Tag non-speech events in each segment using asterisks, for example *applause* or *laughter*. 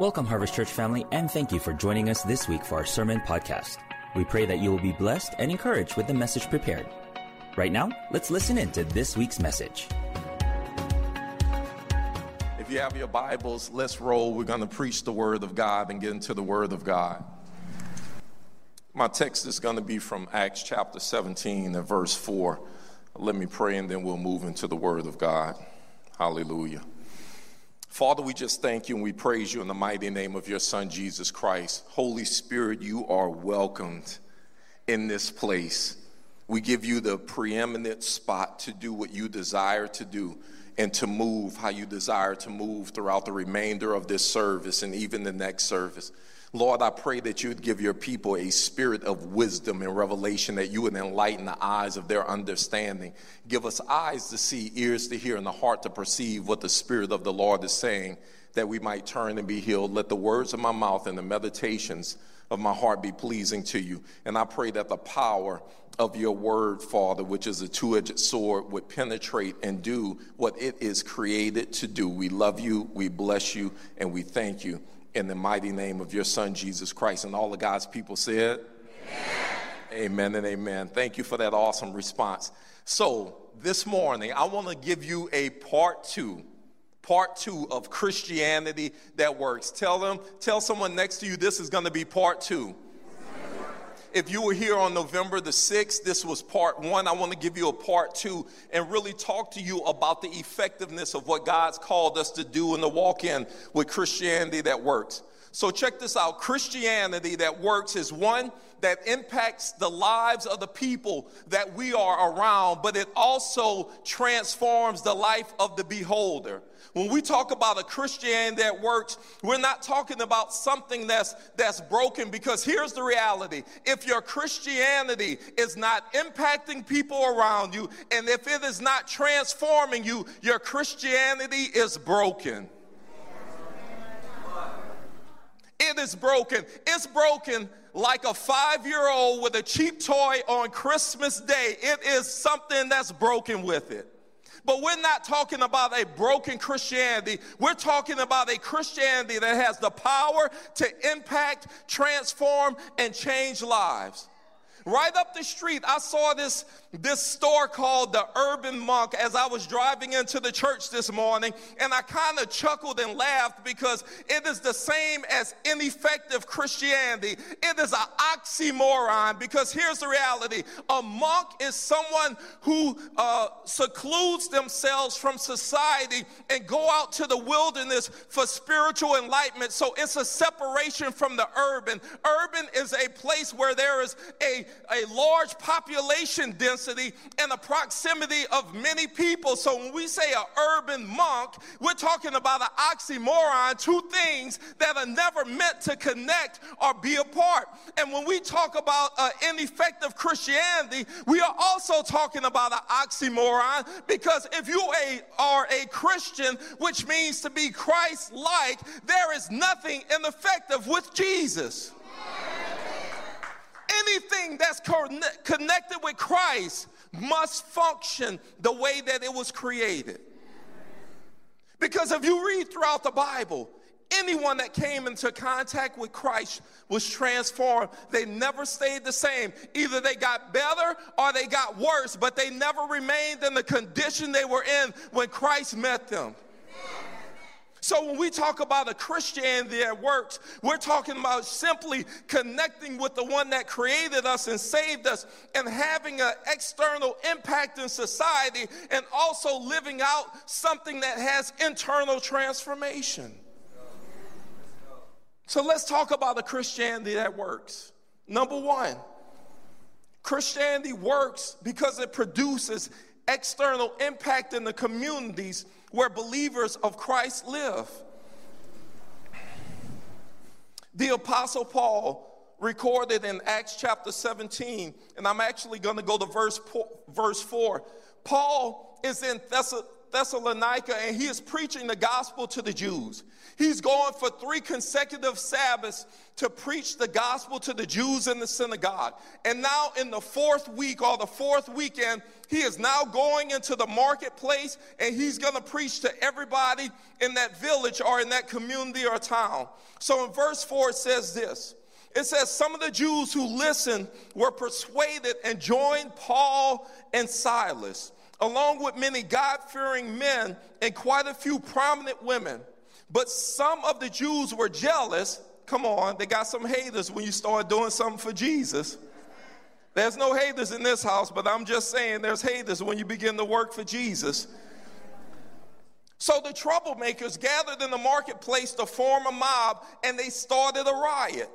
Welcome, Harvest Church family, and thank you for joining us this week for our sermon podcast. We pray that you will be blessed and encouraged with the message prepared. Right now, let's listen in to this week's message. If you have your Bibles, let's roll. We're going to preach the Word of God and get into the Word of God. My text is going to be from Acts chapter 17 and verse 4. Let me pray and then we'll move into the Word of God. Hallelujah. Father, we just thank you and we praise you in the mighty name of your Son, Jesus Christ. Holy Spirit, you are welcomed in this place. We give you the preeminent spot to do what you desire to do and to move how you desire to move throughout the remainder of this service and even the next service. Lord, I pray that you would give your people a spirit of wisdom and revelation, that you would enlighten the eyes of their understanding. Give us eyes to see, ears to hear, and a heart to perceive what the Spirit of the Lord is saying, that we might turn and be healed. Let the words of my mouth and the meditations of my heart be pleasing to you. And I pray that the power of your word, Father, which is a two edged sword, would penetrate and do what it is created to do. We love you, we bless you, and we thank you in the mighty name of your Son, Jesus Christ. And all the God's people said, Amen, amen and amen. Thank you for that awesome response. So, this morning, I want to give you a part two part two of Christianity that works. Tell them, tell someone next to you, this is going to be part two. If you were here on November the 6th, this was part one. I want to give you a part two and really talk to you about the effectiveness of what God's called us to do in the walk in with Christianity that works. So, check this out Christianity that works is one that impacts the lives of the people that we are around, but it also transforms the life of the beholder. When we talk about a Christianity that works, we're not talking about something that's, that's broken because here's the reality. If your Christianity is not impacting people around you and if it is not transforming you, your Christianity is broken. It is broken. It's broken like a five year old with a cheap toy on Christmas Day. It is something that's broken with it. But we're not talking about a broken Christianity. We're talking about a Christianity that has the power to impact, transform, and change lives. Right up the street, I saw this, this store called the Urban Monk as I was driving into the church this morning, and I kind of chuckled and laughed because it is the same as ineffective Christianity. It is an oxymoron because here's the reality a monk is someone who uh, secludes themselves from society and go out to the wilderness for spiritual enlightenment. So it's a separation from the urban. Urban is a place where there is a a large population density and the proximity of many people. So when we say an urban monk, we're talking about an oxymoron, two things that are never meant to connect or be apart. And when we talk about uh, ineffective Christianity, we are also talking about an oxymoron because if you are a Christian, which means to be Christ like, there is nothing ineffective with Jesus anything that's connected with Christ must function the way that it was created. Because if you read throughout the Bible, anyone that came into contact with Christ was transformed. They never stayed the same. Either they got better or they got worse, but they never remained in the condition they were in when Christ met them. So when we talk about a Christianity that works, we're talking about simply connecting with the one that created us and saved us and having an external impact in society and also living out something that has internal transformation. So let's talk about a Christianity that works. Number one, Christianity works because it produces external impact in the communities where believers of Christ live. The Apostle Paul recorded in Acts chapter 17, and I'm actually going to go to verse, verse 4. Paul is in Thess- Thessalonica and he is preaching the gospel to the Jews. He's going for three consecutive Sabbaths to preach the gospel to the Jews in the synagogue. And now, in the fourth week or the fourth weekend, he is now going into the marketplace and he's going to preach to everybody in that village or in that community or town. So, in verse 4, it says this. It says, Some of the Jews who listened were persuaded and joined Paul and Silas, along with many God fearing men and quite a few prominent women. But some of the Jews were jealous. Come on, they got some haters when you start doing something for Jesus. There's no haters in this house, but I'm just saying there's haters when you begin to work for Jesus. So the troublemakers gathered in the marketplace to form a mob and they started a riot.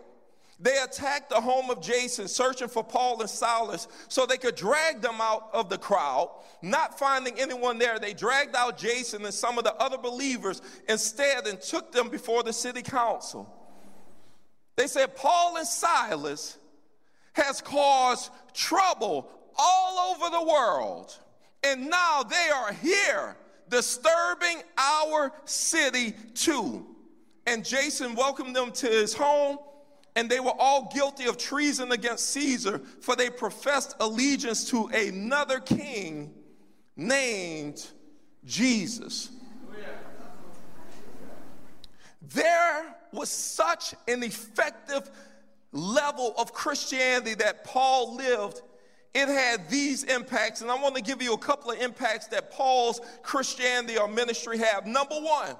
They attacked the home of Jason, searching for Paul and Silas so they could drag them out of the crowd. Not finding anyone there, they dragged out Jason and some of the other believers instead and took them before the city council. They said, Paul and Silas has caused trouble all over the world, and now they are here disturbing our city too. And Jason welcomed them to his home and they were all guilty of treason against Caesar, for they professed allegiance to another king named Jesus. There was such an effective level of Christianity that Paul lived. It had these impacts, and I want to give you a couple of impacts that Paul's Christianity or ministry have. Number one,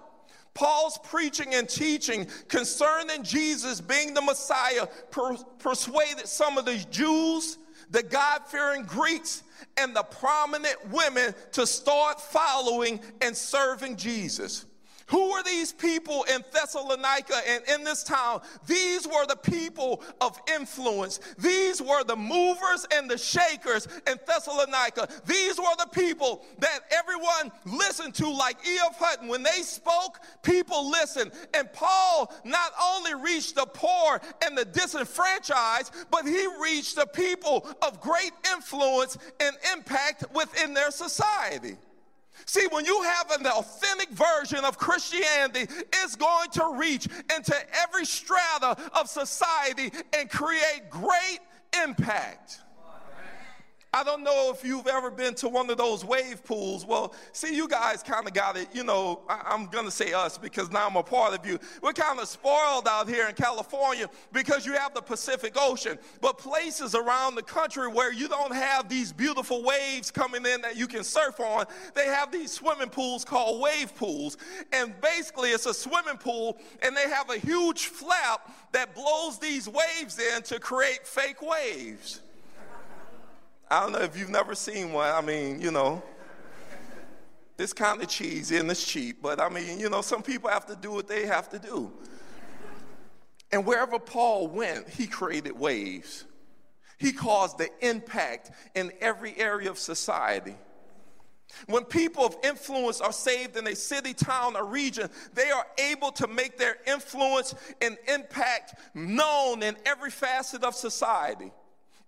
Paul's preaching and teaching concerning Jesus being the Messiah per- persuaded some of the Jews, the God fearing Greeks, and the prominent women to start following and serving Jesus. Who were these people in Thessalonica and in this town? These were the people of influence. These were the movers and the shakers in Thessalonica. These were the people that everyone listened to, like E.F. Hutton. When they spoke, people listened. And Paul not only reached the poor and the disenfranchised, but he reached the people of great influence and impact within their society. See, when you have an authentic version of Christianity, it's going to reach into every strata of society and create great impact. I don't know if you've ever been to one of those wave pools. Well, see, you guys kind of got it, you know, I, am going to say us because now I'm a part of you. We're kind of spoiled out here in California because you have the Pacific Ocean. But places around the country where you don't have these beautiful waves coming in that you can surf on, they have these swimming pools called wave pools. And basically, it's a swimming pool, and they have a huge flap that blows these waves in to create fake waves. I don't know if you've never seen one. I mean, you know, this kind of cheesy and it's cheap, but I mean, you know, some people have to do what they have to do. And wherever Paul went, he created waves. He caused the impact in every area of society. When people of influence are saved in a city, town, or region, they are able to make their influence and impact known in every facet of society.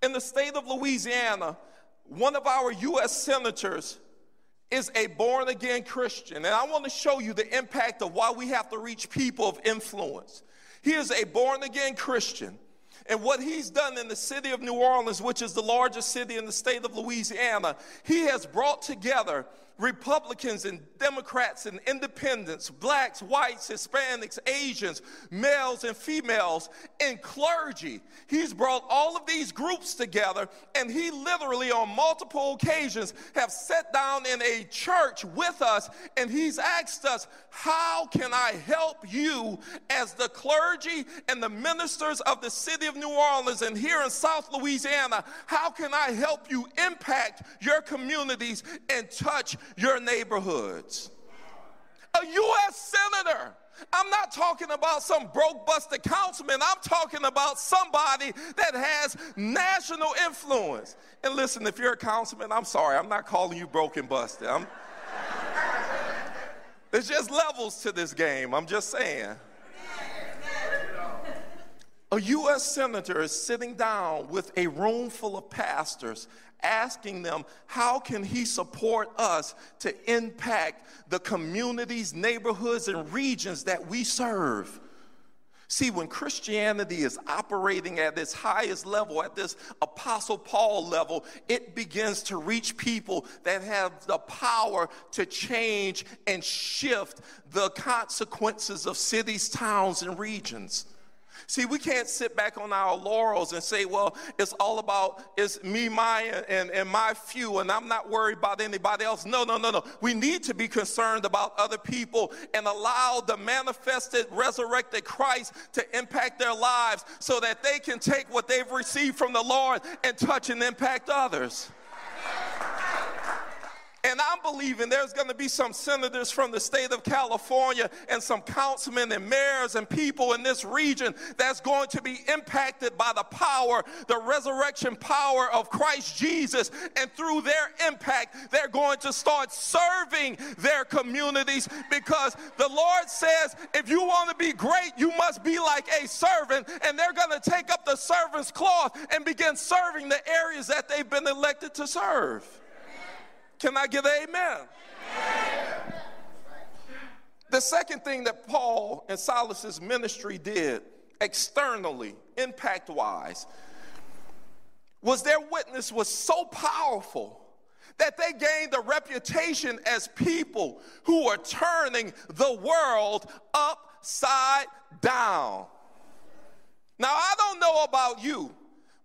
In the state of Louisiana, one of our U.S. senators is a born again Christian. And I want to show you the impact of why we have to reach people of influence. He is a born again Christian. And what he's done in the city of New Orleans, which is the largest city in the state of Louisiana, he has brought together Republicans and Democrats and independents, blacks, whites, Hispanics, Asians, males and females, and clergy. He's brought all of these groups together, and he literally, on multiple occasions, have sat down in a church with us, and he's asked us, How can I help you as the clergy and the ministers of the city of New Orleans and here in South Louisiana? How can I help you impact your communities and touch your neighborhoods. A U.S. Senator. I'm not talking about some broke busted councilman. I'm talking about somebody that has national influence. And listen, if you're a councilman, I'm sorry, I'm not calling you broken busted. I'm, there's just levels to this game. I'm just saying. A U.S. senator is sitting down with a room full of pastors asking them, how can he support us to impact the communities, neighborhoods, and regions that we serve? See, when Christianity is operating at its highest level, at this Apostle Paul level, it begins to reach people that have the power to change and shift the consequences of cities, towns, and regions. See, we can't sit back on our laurels and say, well, it's all about it's me, my, and, and my few, and I'm not worried about anybody else. No, no, no, no. We need to be concerned about other people and allow the manifested, resurrected Christ to impact their lives so that they can take what they've received from the Lord and touch and impact others. And I'm believing there's going to be some senators from the state of California and some councilmen and mayors and people in this region that's going to be impacted by the power, the resurrection power of Christ Jesus. And through their impact, they're going to start serving their communities because the Lord says, if you want to be great, you must be like a servant. And they're going to take up the servant's cloth and begin serving the areas that they've been elected to serve. Can I get amen? amen? The second thing that Paul and Silas's ministry did externally, impact wise, was their witness was so powerful that they gained a reputation as people who are turning the world upside down. Now, I don't know about you,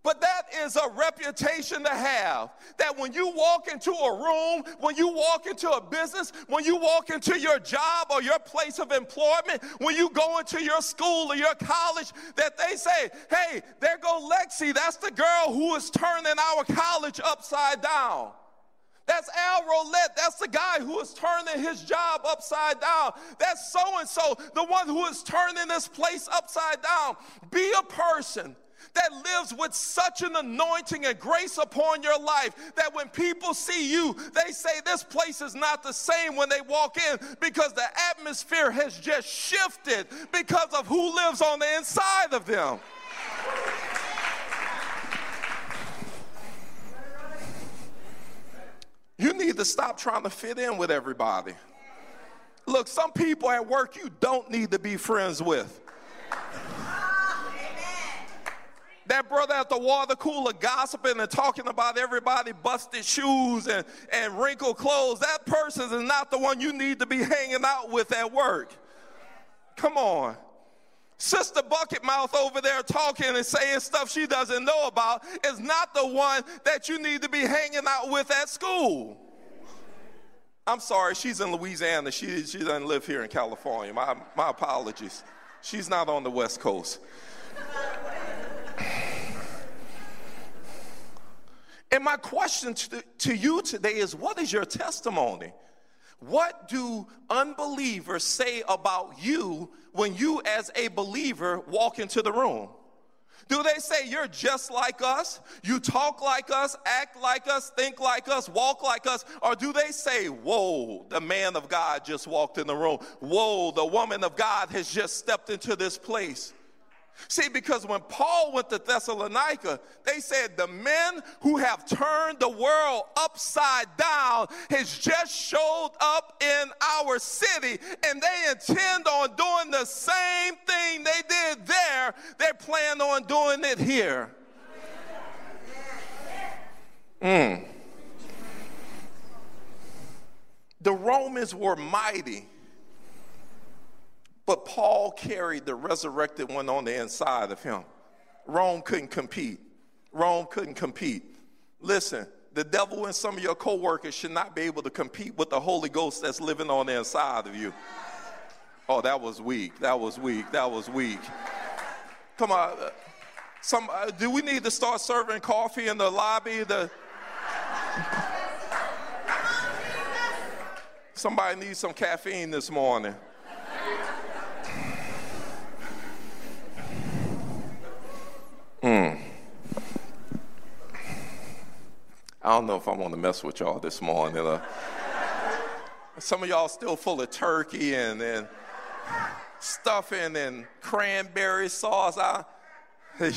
but that is a reputation to have. That when you walk into a room, when you walk into a business, when you walk into your job or your place of employment, when you go into your school or your college, that they say, hey, there go Lexi. That's the girl who is turning our college upside down. That's Al Roulette. That's the guy who is turning his job upside down. That's so and so, the one who is turning this place upside down. Be a person that lives with such an anointing and grace upon your life that when people see you, they say this place is not the same when they walk in because the atmosphere has just shifted because of who lives on the inside of them. You need to stop trying to fit in with everybody. Look, some people at work you don't need to be friends with. That brother at the water cooler gossiping and talking about everybody busted shoes and, and wrinkled clothes, that person is not the one you need to be hanging out with at work. Come on. Sister Bucket Mouth over there talking and saying stuff she doesn't know about is not the one that you need to be hanging out with at school. I'm sorry, she's in Louisiana. She, she doesn't live here in California. My, my apologies. She's not on the West Coast. And my question to, to you today is what is your testimony? What do unbelievers say about you when you, as a believer, walk into the room? Do they say you're just like us? You talk like us, act like us, think like us, walk like us? Or do they say, Whoa, the man of God just walked in the room? Whoa, the woman of God has just stepped into this place? See, because when Paul went to Thessalonica, they said the men who have turned the world upside down has just showed up in our city and they intend on doing the same thing they did there. They plan on doing it here. Mm. The Romans were mighty but Paul carried the resurrected one on the inside of him. Rome couldn't compete. Rome couldn't compete. Listen, the devil and some of your coworkers should not be able to compete with the Holy Ghost that's living on the inside of you. Oh, that was weak. That was weak. That was weak. Come on. Uh, some, uh, do we need to start serving coffee in the lobby? The, somebody needs some caffeine this morning. Mm. I don't know if I want to mess with y'all this morning. Uh, some of y'all still full of turkey and, and stuffing and cranberry sauce. I, *laughs*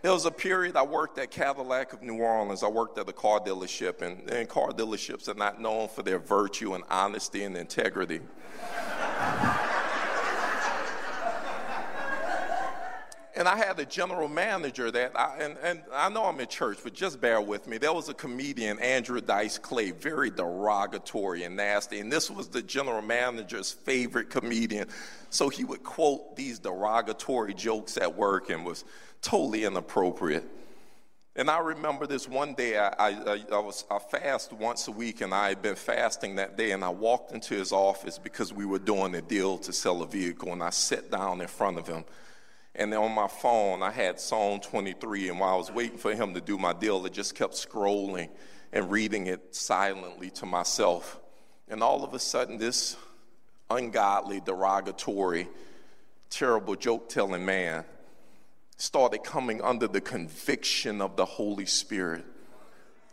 There was a period I worked at Cadillac of New Orleans. I worked at a car dealership, and, and car dealerships are not known for their virtue and honesty and integrity. And I had a general manager that, I, and, and I know I'm in church, but just bear with me. There was a comedian, Andrew Dice Clay, very derogatory and nasty. And this was the general manager's favorite comedian. So he would quote these derogatory jokes at work and was totally inappropriate. And I remember this one day, I, I, I, was, I fast once a week, and I had been fasting that day, and I walked into his office because we were doing a deal to sell a vehicle, and I sat down in front of him. And on my phone, I had Psalm 23. And while I was waiting for him to do my deal, I just kept scrolling and reading it silently to myself. And all of a sudden, this ungodly, derogatory, terrible joke telling man started coming under the conviction of the Holy Spirit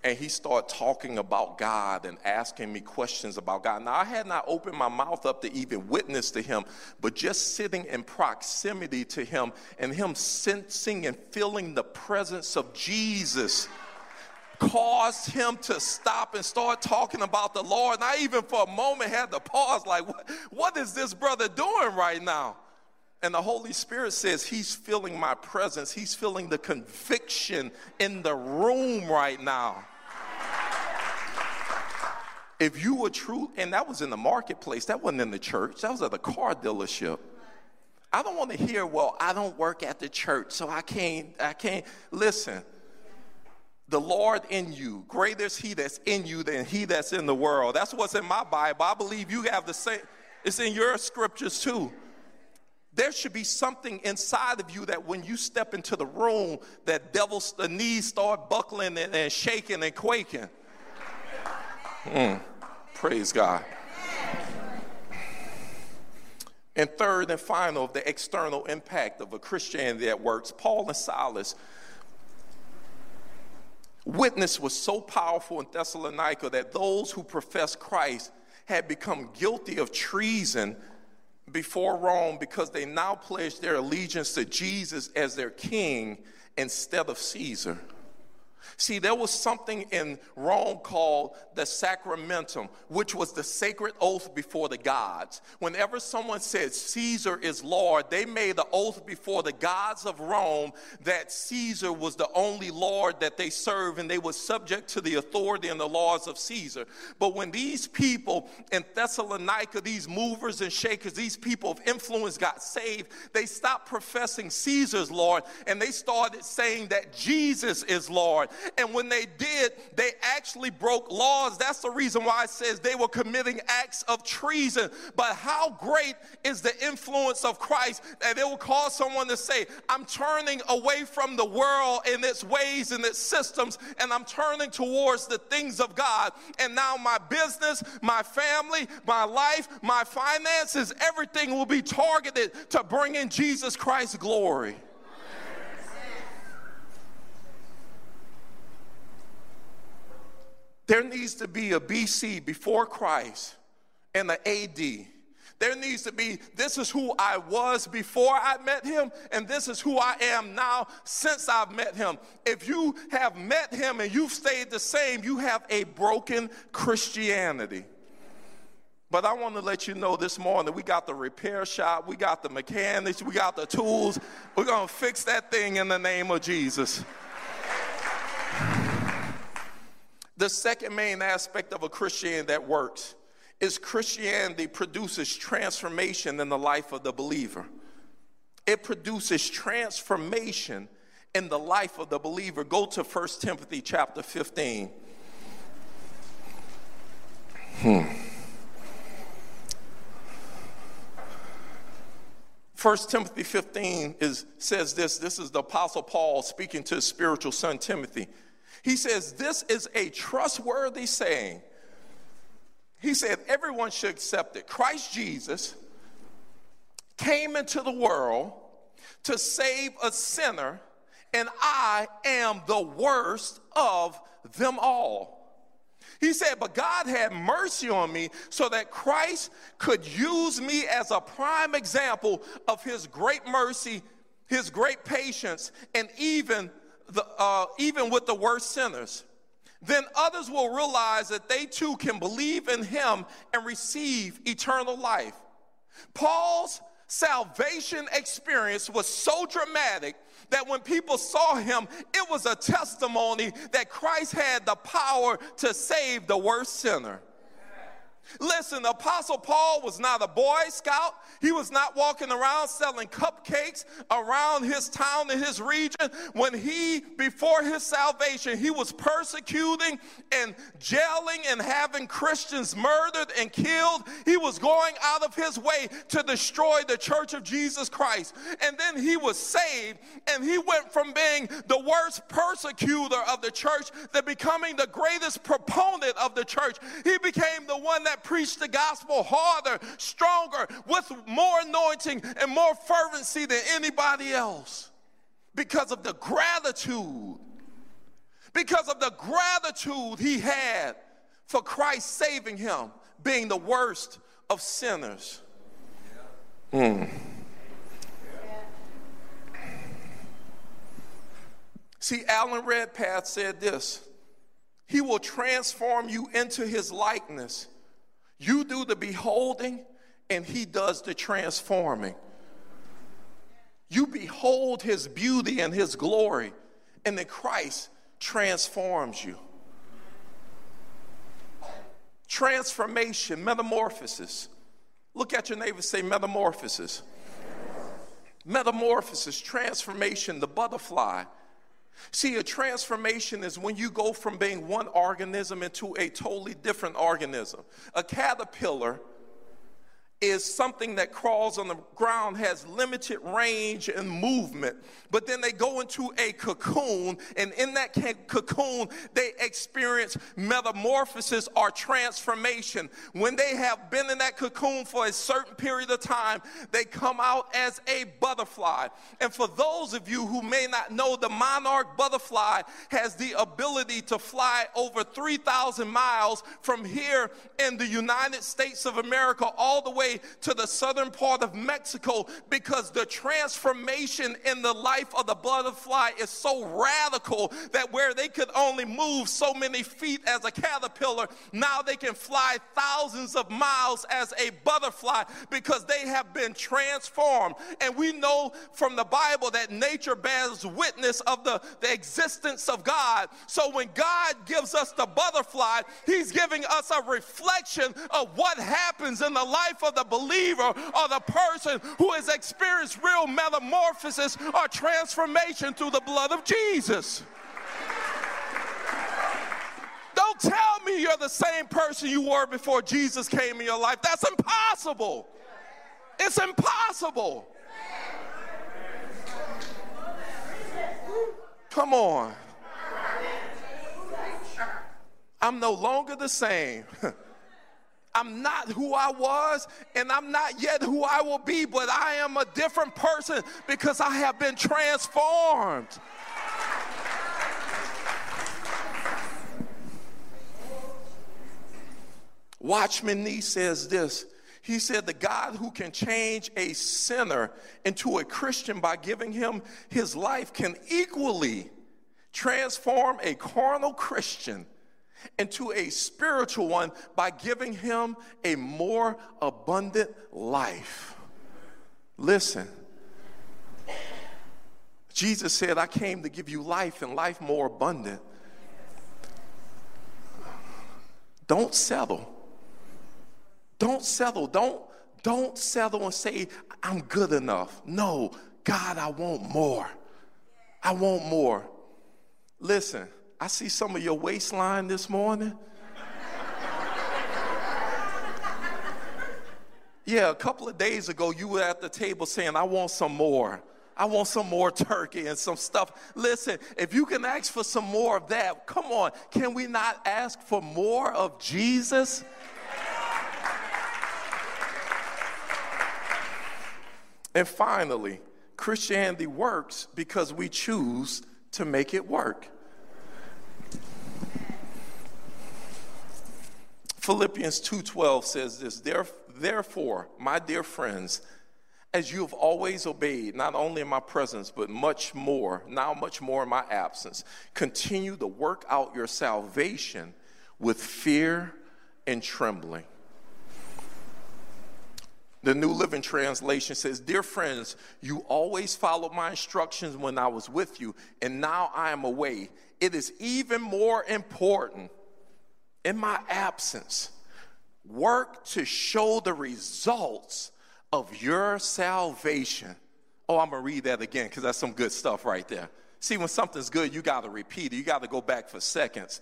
and he started talking about God and asking me questions about God. Now, I had not opened my mouth up to even witness to him, but just sitting in proximity to him and him sensing and feeling the presence of Jesus caused him to stop and start talking about the Lord. And I even for a moment had to pause, like, what, what is this brother doing right now? And the Holy Spirit says he's feeling my presence. He's feeling the conviction in the room right now. If you were true, and that was in the marketplace, that wasn't in the church, that was at the car dealership. I don't want to hear, well, I don't work at the church, so I can't, I can't. Listen, the Lord in you, greater is He that's in you than He that's in the world. That's what's in my Bible. I believe you have the same, it's in your scriptures too. There should be something inside of you that when you step into the room, that devil's the knees start buckling and, and shaking and quaking. Mm, praise God. And third and final, the external impact of a Christianity that works. Paul and Silas witness was so powerful in Thessalonica that those who professed Christ had become guilty of treason before Rome because they now pledged their allegiance to Jesus as their king instead of Caesar. See, there was something in Rome called the sacramentum, which was the sacred oath before the gods. Whenever someone said Caesar is Lord, they made the oath before the gods of Rome that Caesar was the only Lord that they serve and they were subject to the authority and the laws of Caesar. But when these people in Thessalonica, these movers and shakers, these people of influence got saved, they stopped professing Caesar's Lord and they started saying that Jesus is Lord. And when they did, they actually broke laws. That's the reason why it says they were committing acts of treason. But how great is the influence of Christ that it will cause someone to say, I'm turning away from the world and its ways and its systems, and I'm turning towards the things of God. And now my business, my family, my life, my finances, everything will be targeted to bring in Jesus Christ's glory. There needs to be a BC before Christ and an AD. There needs to be, this is who I was before I met him, and this is who I am now since I've met him. If you have met him and you've stayed the same, you have a broken Christianity. But I want to let you know this morning we got the repair shop, we got the mechanics, we got the tools. We're going to fix that thing in the name of Jesus. The second main aspect of a Christianity that works is Christianity produces transformation in the life of the believer. It produces transformation in the life of the believer. Go to 1 Timothy chapter 15. Hmm. 1 Timothy 15 is, says this. This is the Apostle Paul speaking to his spiritual son Timothy. He says, This is a trustworthy saying. He said, Everyone should accept it. Christ Jesus came into the world to save a sinner, and I am the worst of them all. He said, But God had mercy on me so that Christ could use me as a prime example of his great mercy his great patience, and even, the, uh, even with the worst sinners. Then others will realize that they too can believe in him and receive eternal life. Paul's salvation experience was so dramatic that when people saw him, it was a testimony that Christ had the power to save the worst sinner. Listen, the Apostle Paul was not a Boy Scout. He was not walking around selling cupcakes around his town and his region. When he, before his salvation, he was persecuting and jailing and having Christians murdered and killed. He was going out of his way to destroy the church of Jesus Christ. And then he was saved and he went from being the worst persecutor of the church to becoming the greatest proponent of the church. He became the one that preach the gospel harder, stronger, with more anointing and more fervency than anybody else because of the gratitude. Because of the gratitude he had for Christ saving him, being the worst of sinners. Mm. See, Alan Redpath said this He will transform you into his likeness you do the beholding, and he does the transforming. You behold his beauty and his glory, and then Christ transforms you. Transformation, metamorphosis. Look at your neighbor, say metamorphosis. Metamorphosis, transformation, the butterfly See, a transformation is when you go from being one organism into a totally different organism. A caterpillar is something that crawls on the ground, has limited range and movement, but then they go into a cocoon, and in that cocoon, they experience metamorphosis or transformation. When they have been in that cocoon for a certain period of time, they come out as a butterfly. And for those of you who may not know, the monarch butterfly has the ability to fly over 3,000 miles from here in the United States of America all the way to the southern part of Mexico because the transformation in the life of the butterfly is so radical that where they could only move so many feet as a caterpillar, now they can fly thousands of miles as a butterfly because they have been transformed. And we know from the Bible that nature bears witness of the, the existence of God. So when God gives us the butterfly, He's giving us a reflection of what happens in the life of the believer or the person who has experienced real metamorphosis or transformation through the blood of Jesus. Don't tell me you're the same person you were before Jesus came in your life. That's impossible. It's impossible. Come on. I'm no longer the same. *laughs* I'm not who I was, and I'm not yet who I will be, but I am a different person because I have been transformed. Watchman Nee says this. He said, The God who can change a sinner into a Christian by giving him his life can equally transform a carnal Christian into a spiritual one by giving him a more abundant life. Listen, Jesus said, I came to give you life and life more abundant. Don't settle. Don't settle. Don't, don't settle and say, I'm good enough. No, God, I want more. I want more. Listen, I see some of your waistline this morning. yeah, a couple of days ago, you were at the table saying, I want some more. I want some more turkey and some stuff. Listen, if you can ask for some more of that, come on. Can we not ask for more of Jesus? And finally, Christianity works because we choose to make it work. Philippians 2:12 says this, Therefore, my dear friends, as you have always obeyed, not only in my presence, but much more, now much more in my absence, continue to work out your salvation with fear and trembling. The New Living Translation says, Dear friends, you always followed my instructions when I was with you, and now I am away. It is even more important in my absence. Work to show the results of your salvation. Oh, I'm going to read that again because that's some good stuff right there. See, when something's good, you got to repeat it, you got to go back for seconds.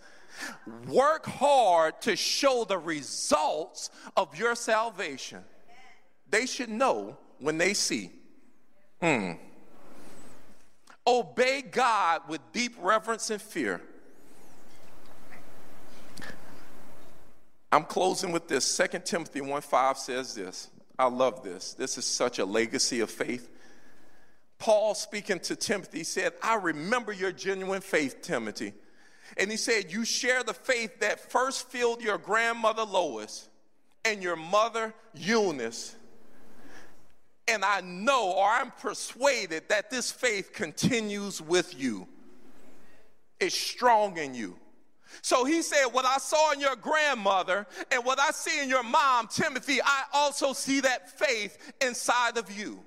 Work hard to show the results of your salvation. They should know when they see. Hmm. Obey God with deep reverence and fear. I'm closing with this. 2 Timothy 1 5 says this. I love this. This is such a legacy of faith. Paul, speaking to Timothy, said, I remember your genuine faith, Timothy. And he said, You share the faith that first filled your grandmother Lois and your mother Eunice. And I know, or I'm persuaded, that this faith continues with you. It's strong in you. So he said, What I saw in your grandmother and what I see in your mom, Timothy, I also see that faith inside of you.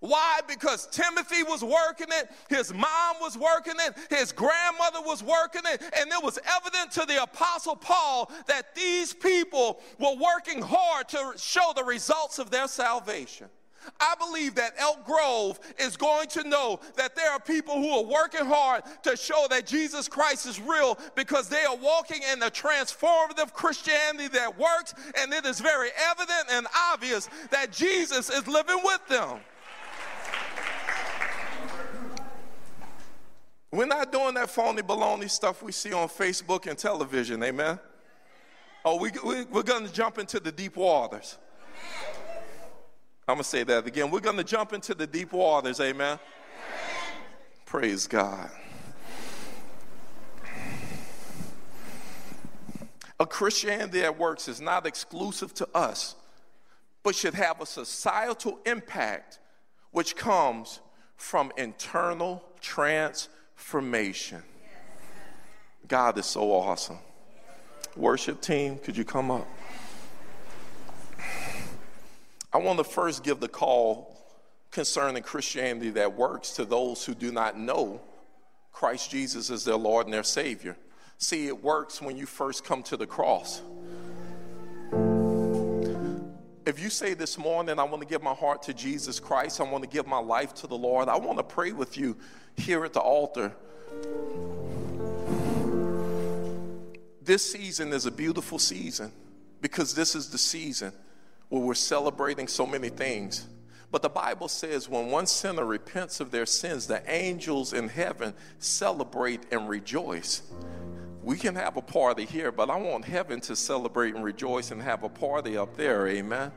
Why? Because Timothy was working it, his mom was working it, his grandmother was working it, and it was evident to the Apostle Paul that these people were working hard to show the results of their salvation. I believe that Elk Grove is going to know that there are people who are working hard to show that Jesus Christ is real because they are walking in the transformative Christianity that works, and it is very evident and obvious that Jesus is living with them. We're not doing that phony baloney stuff we see on Facebook and television, amen? Oh, we, we, we're going to jump into the deep waters. I'm going to say that again. We're going to jump into the deep waters. Amen. Praise God. A Christianity that works is not exclusive to us, but should have a societal impact which comes from internal transformation. God is so awesome. Worship team, could you come up? I want to first give the call concerning Christianity that works to those who do not know Christ Jesus as their Lord and their Savior. See, it works when you first come to the cross. If you say this morning, I want to give my heart to Jesus Christ, I want to give my life to the Lord, I want to pray with you here at the altar. This season is a beautiful season because this is the season where we're celebrating so many things. But the Bible says when one sinner repents of their sins, the angels in heaven celebrate and rejoice. We can have a party here, but I want heaven to celebrate and rejoice and have a party up there. Amen.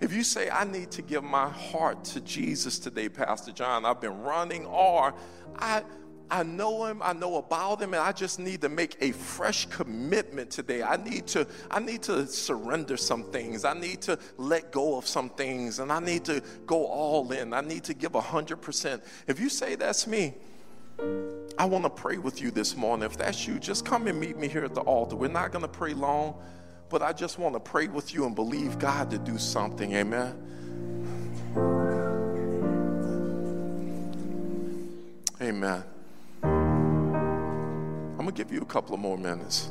If you say, I need to give my heart to Jesus today, Pastor John, I've been running, or I, I know him, I know about him, and I just need to make a fresh commitment today. I need to, I need to surrender some things. I need to let go of some things, and I need to go all in. I need to give a hundred percent. If you say that's me, I want to pray with you this morning. If that's you, just come and meet me here at the altar. We're not going to pray long, but I just want to pray with you and believe God to do something. Amen. Amen. Going to give you a couple of more minutes.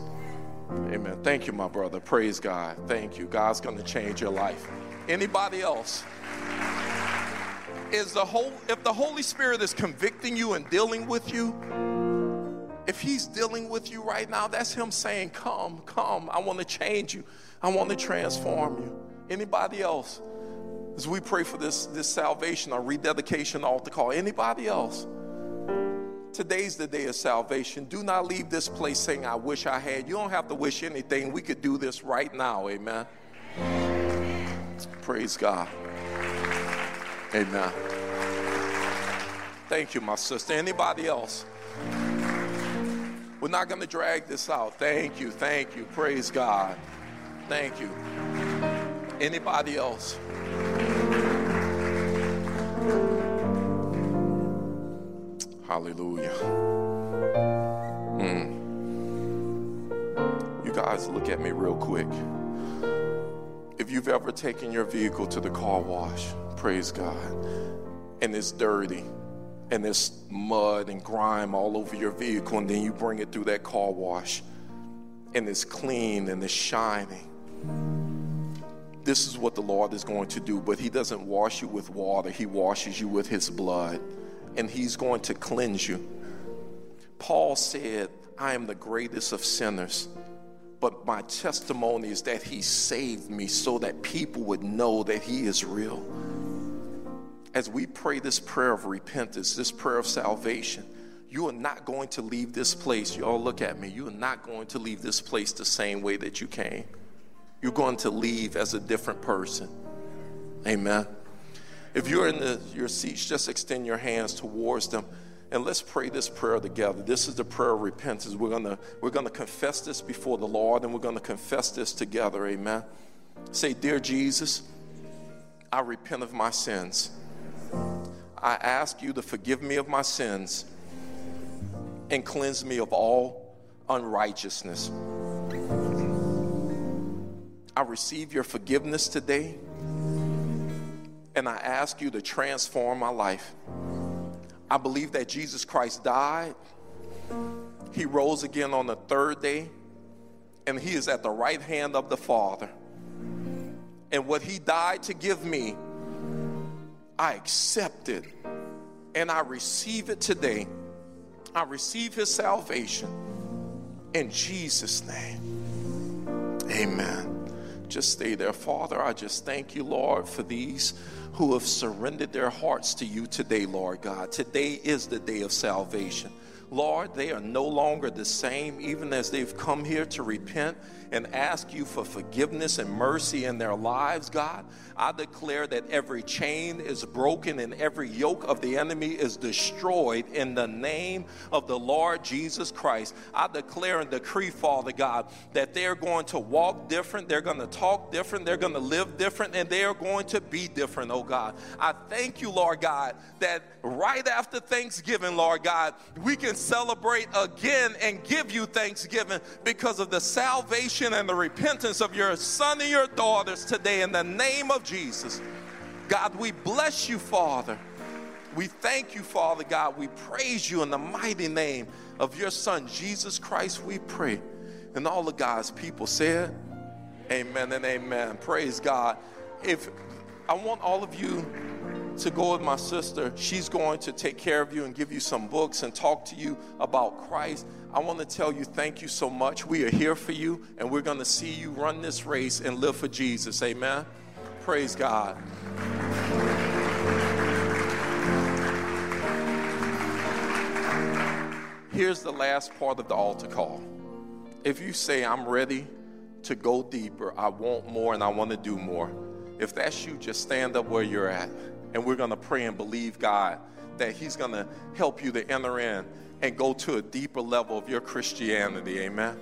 Amen. Thank you, my brother. Praise God. Thank you. God's going to change your life. Anybody else? Is the whole if the Holy Spirit is convicting you and dealing with you, if he's dealing with you right now, that's him saying, "Come, come. I want to change you. I want to transform you." Anybody else? As we pray for this this salvation or rededication altar call, anybody else? Today's the day of salvation. Do not leave this place saying, I wish I had. You don't have to wish anything. We could do this right now. Amen. Praise God. Amen. Thank you, my sister. Anybody else? We're not going to drag this out. Thank you. Thank you. Praise God. Thank you. Anybody else? Hallelujah. Mm. You guys, look at me real quick. If you've ever taken your vehicle to the car wash, praise God, and it's dirty, and there's mud and grime all over your vehicle, and then you bring it through that car wash, and it's clean and it's shining. This is what the Lord is going to do, but He doesn't wash you with water, He washes you with His blood, and He's going to cleanse you. Paul said, I am the greatest of sinners, but my testimony is that He saved me so that people would know that He is real as we pray this prayer of repentance, this prayer of salvation, you are not going to leave this place. Y'all look at me. You are not going to leave this place the same way that you came. You're going to leave as a different person. Amen. If you're in the, your seats, just extend your hands towards them and let's pray this prayer together. This is the prayer of repentance. We're gonna we're gonna confess this before the Lord, and we're gonna confess this together. Amen. Say, dear Jesus, I repent of my sins. I ask you to forgive me of my sins and cleanse me of all unrighteousness. I receive your forgiveness today, and I ask you to transform my life. I believe that Jesus Christ died, He rose again on the third day, and He is at the right hand of the Father. And what He died to give me, I accept it and I receive it today. I receive his salvation in Jesus' name. Amen. Just stay there. Father, I just thank you, Lord, for these who have surrendered their hearts to you today, Lord God. Today is the day of salvation. Lord, they are no longer the same, even as they've come here to repent and ask you for forgiveness and mercy in their lives, God. I declare that every chain is broken and every yoke of the enemy is destroyed in the name of the Lord Jesus Christ. I declare and decree, Father God, that they're going to walk different, they're going to talk different, they're going to live different, and they are going to be different, oh God. I thank you, Lord God, that right after Thanksgiving, Lord God, we can celebrate again and give you thanksgiving because of the salvation and the repentance of your son and your daughters today in the name of Jesus. God, we bless you, Father. We thank you, Father God. We praise you in the mighty name of your Son, Jesus Christ, we pray. And all of God's people said, Amen and amen. Praise God. If I want all of you to go with my sister, she's going to take care of you and give you some books and talk to you about Christ. I want to tell you thank you so much. We are here for you, and we're going to see you run this race and live for Jesus. Amen. Praise God. Here's the last part of the altar call. If you say, I'm ready to go deeper, I want more, and I want to do more, if that's you, just stand up where you're at. And we're going to pray and believe God that He's going to help you to enter in and go to a deeper level of your Christianity. Amen.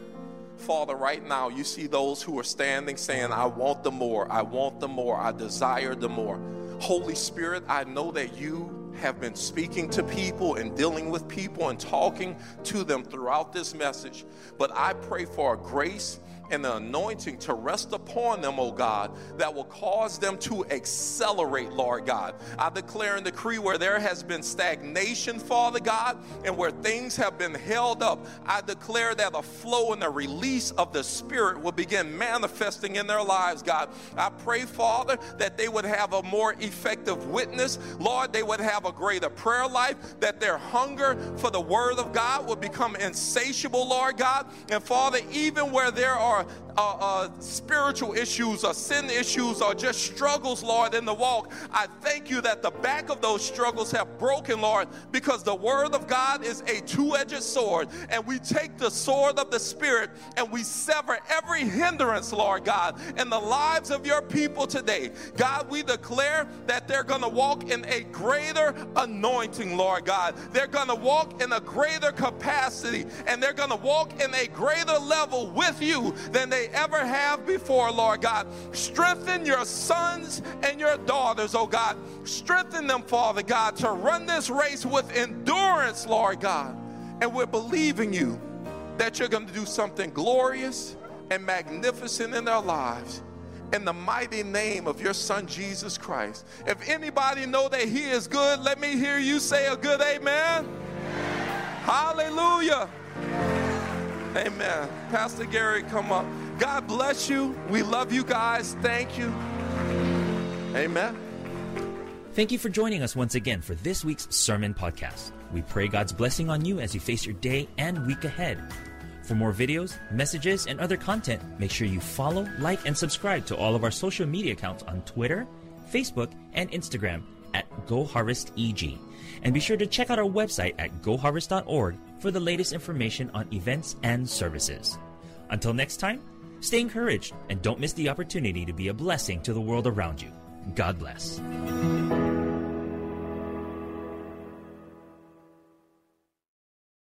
Father, right now, you see those who are standing saying, I want the more, I want the more, I desire the more. Holy Spirit, I know that you have been speaking to people and dealing with people and talking to them throughout this message. But I pray for a grace and the anointing to rest upon them, oh God, that will cause them to accelerate, Lord God. I declare and decree where there has been stagnation, Father God, and where things have been held up, I declare that a flow and a release of the Spirit will begin manifesting in their lives, God. I pray, Father, that they would have a more effective witness. Lord, they would have a greater prayer life, that their hunger for the Word of God would become insatiable, Lord God. And Father, even where there are are uh, uh, spiritual issues or sin issues or just struggles, Lord, in the walk, I thank you that the back of those struggles have broken, Lord, because the Word of God is a two edged sword. And we take the sword of the Spirit and we sever every hindrance, Lord God, in the lives of your people today. God, we declare that they're going to walk in a greater anointing, Lord God. They're going to walk in a greater capacity and they're going to walk in a greater level with you than they ever have before, Lord God. Strengthen your sons and your daughters, oh God. Strengthen them, Father God, to run this race with endurance, Lord God. And we're believing you that you're going to do something glorious and magnificent in their lives in the mighty name of your son Jesus Christ. If anybody know that he is good, let me hear you say a good amen. Hallelujah. Amen. Pastor Gary, come up. God bless you. We love you guys. Thank you. Amen. Thank you for joining us once again for this week's sermon podcast. We pray God's blessing on you as you face your day and week ahead. For more videos, messages, and other content, make sure you follow, like, and subscribe to all of our social media accounts on Twitter, Facebook, and Instagram at GoHarvestEG. And be sure to check out our website at goharvest.org for the latest information on events and services. Until next time, stay encouraged and don't miss the opportunity to be a blessing to the world around you. God bless.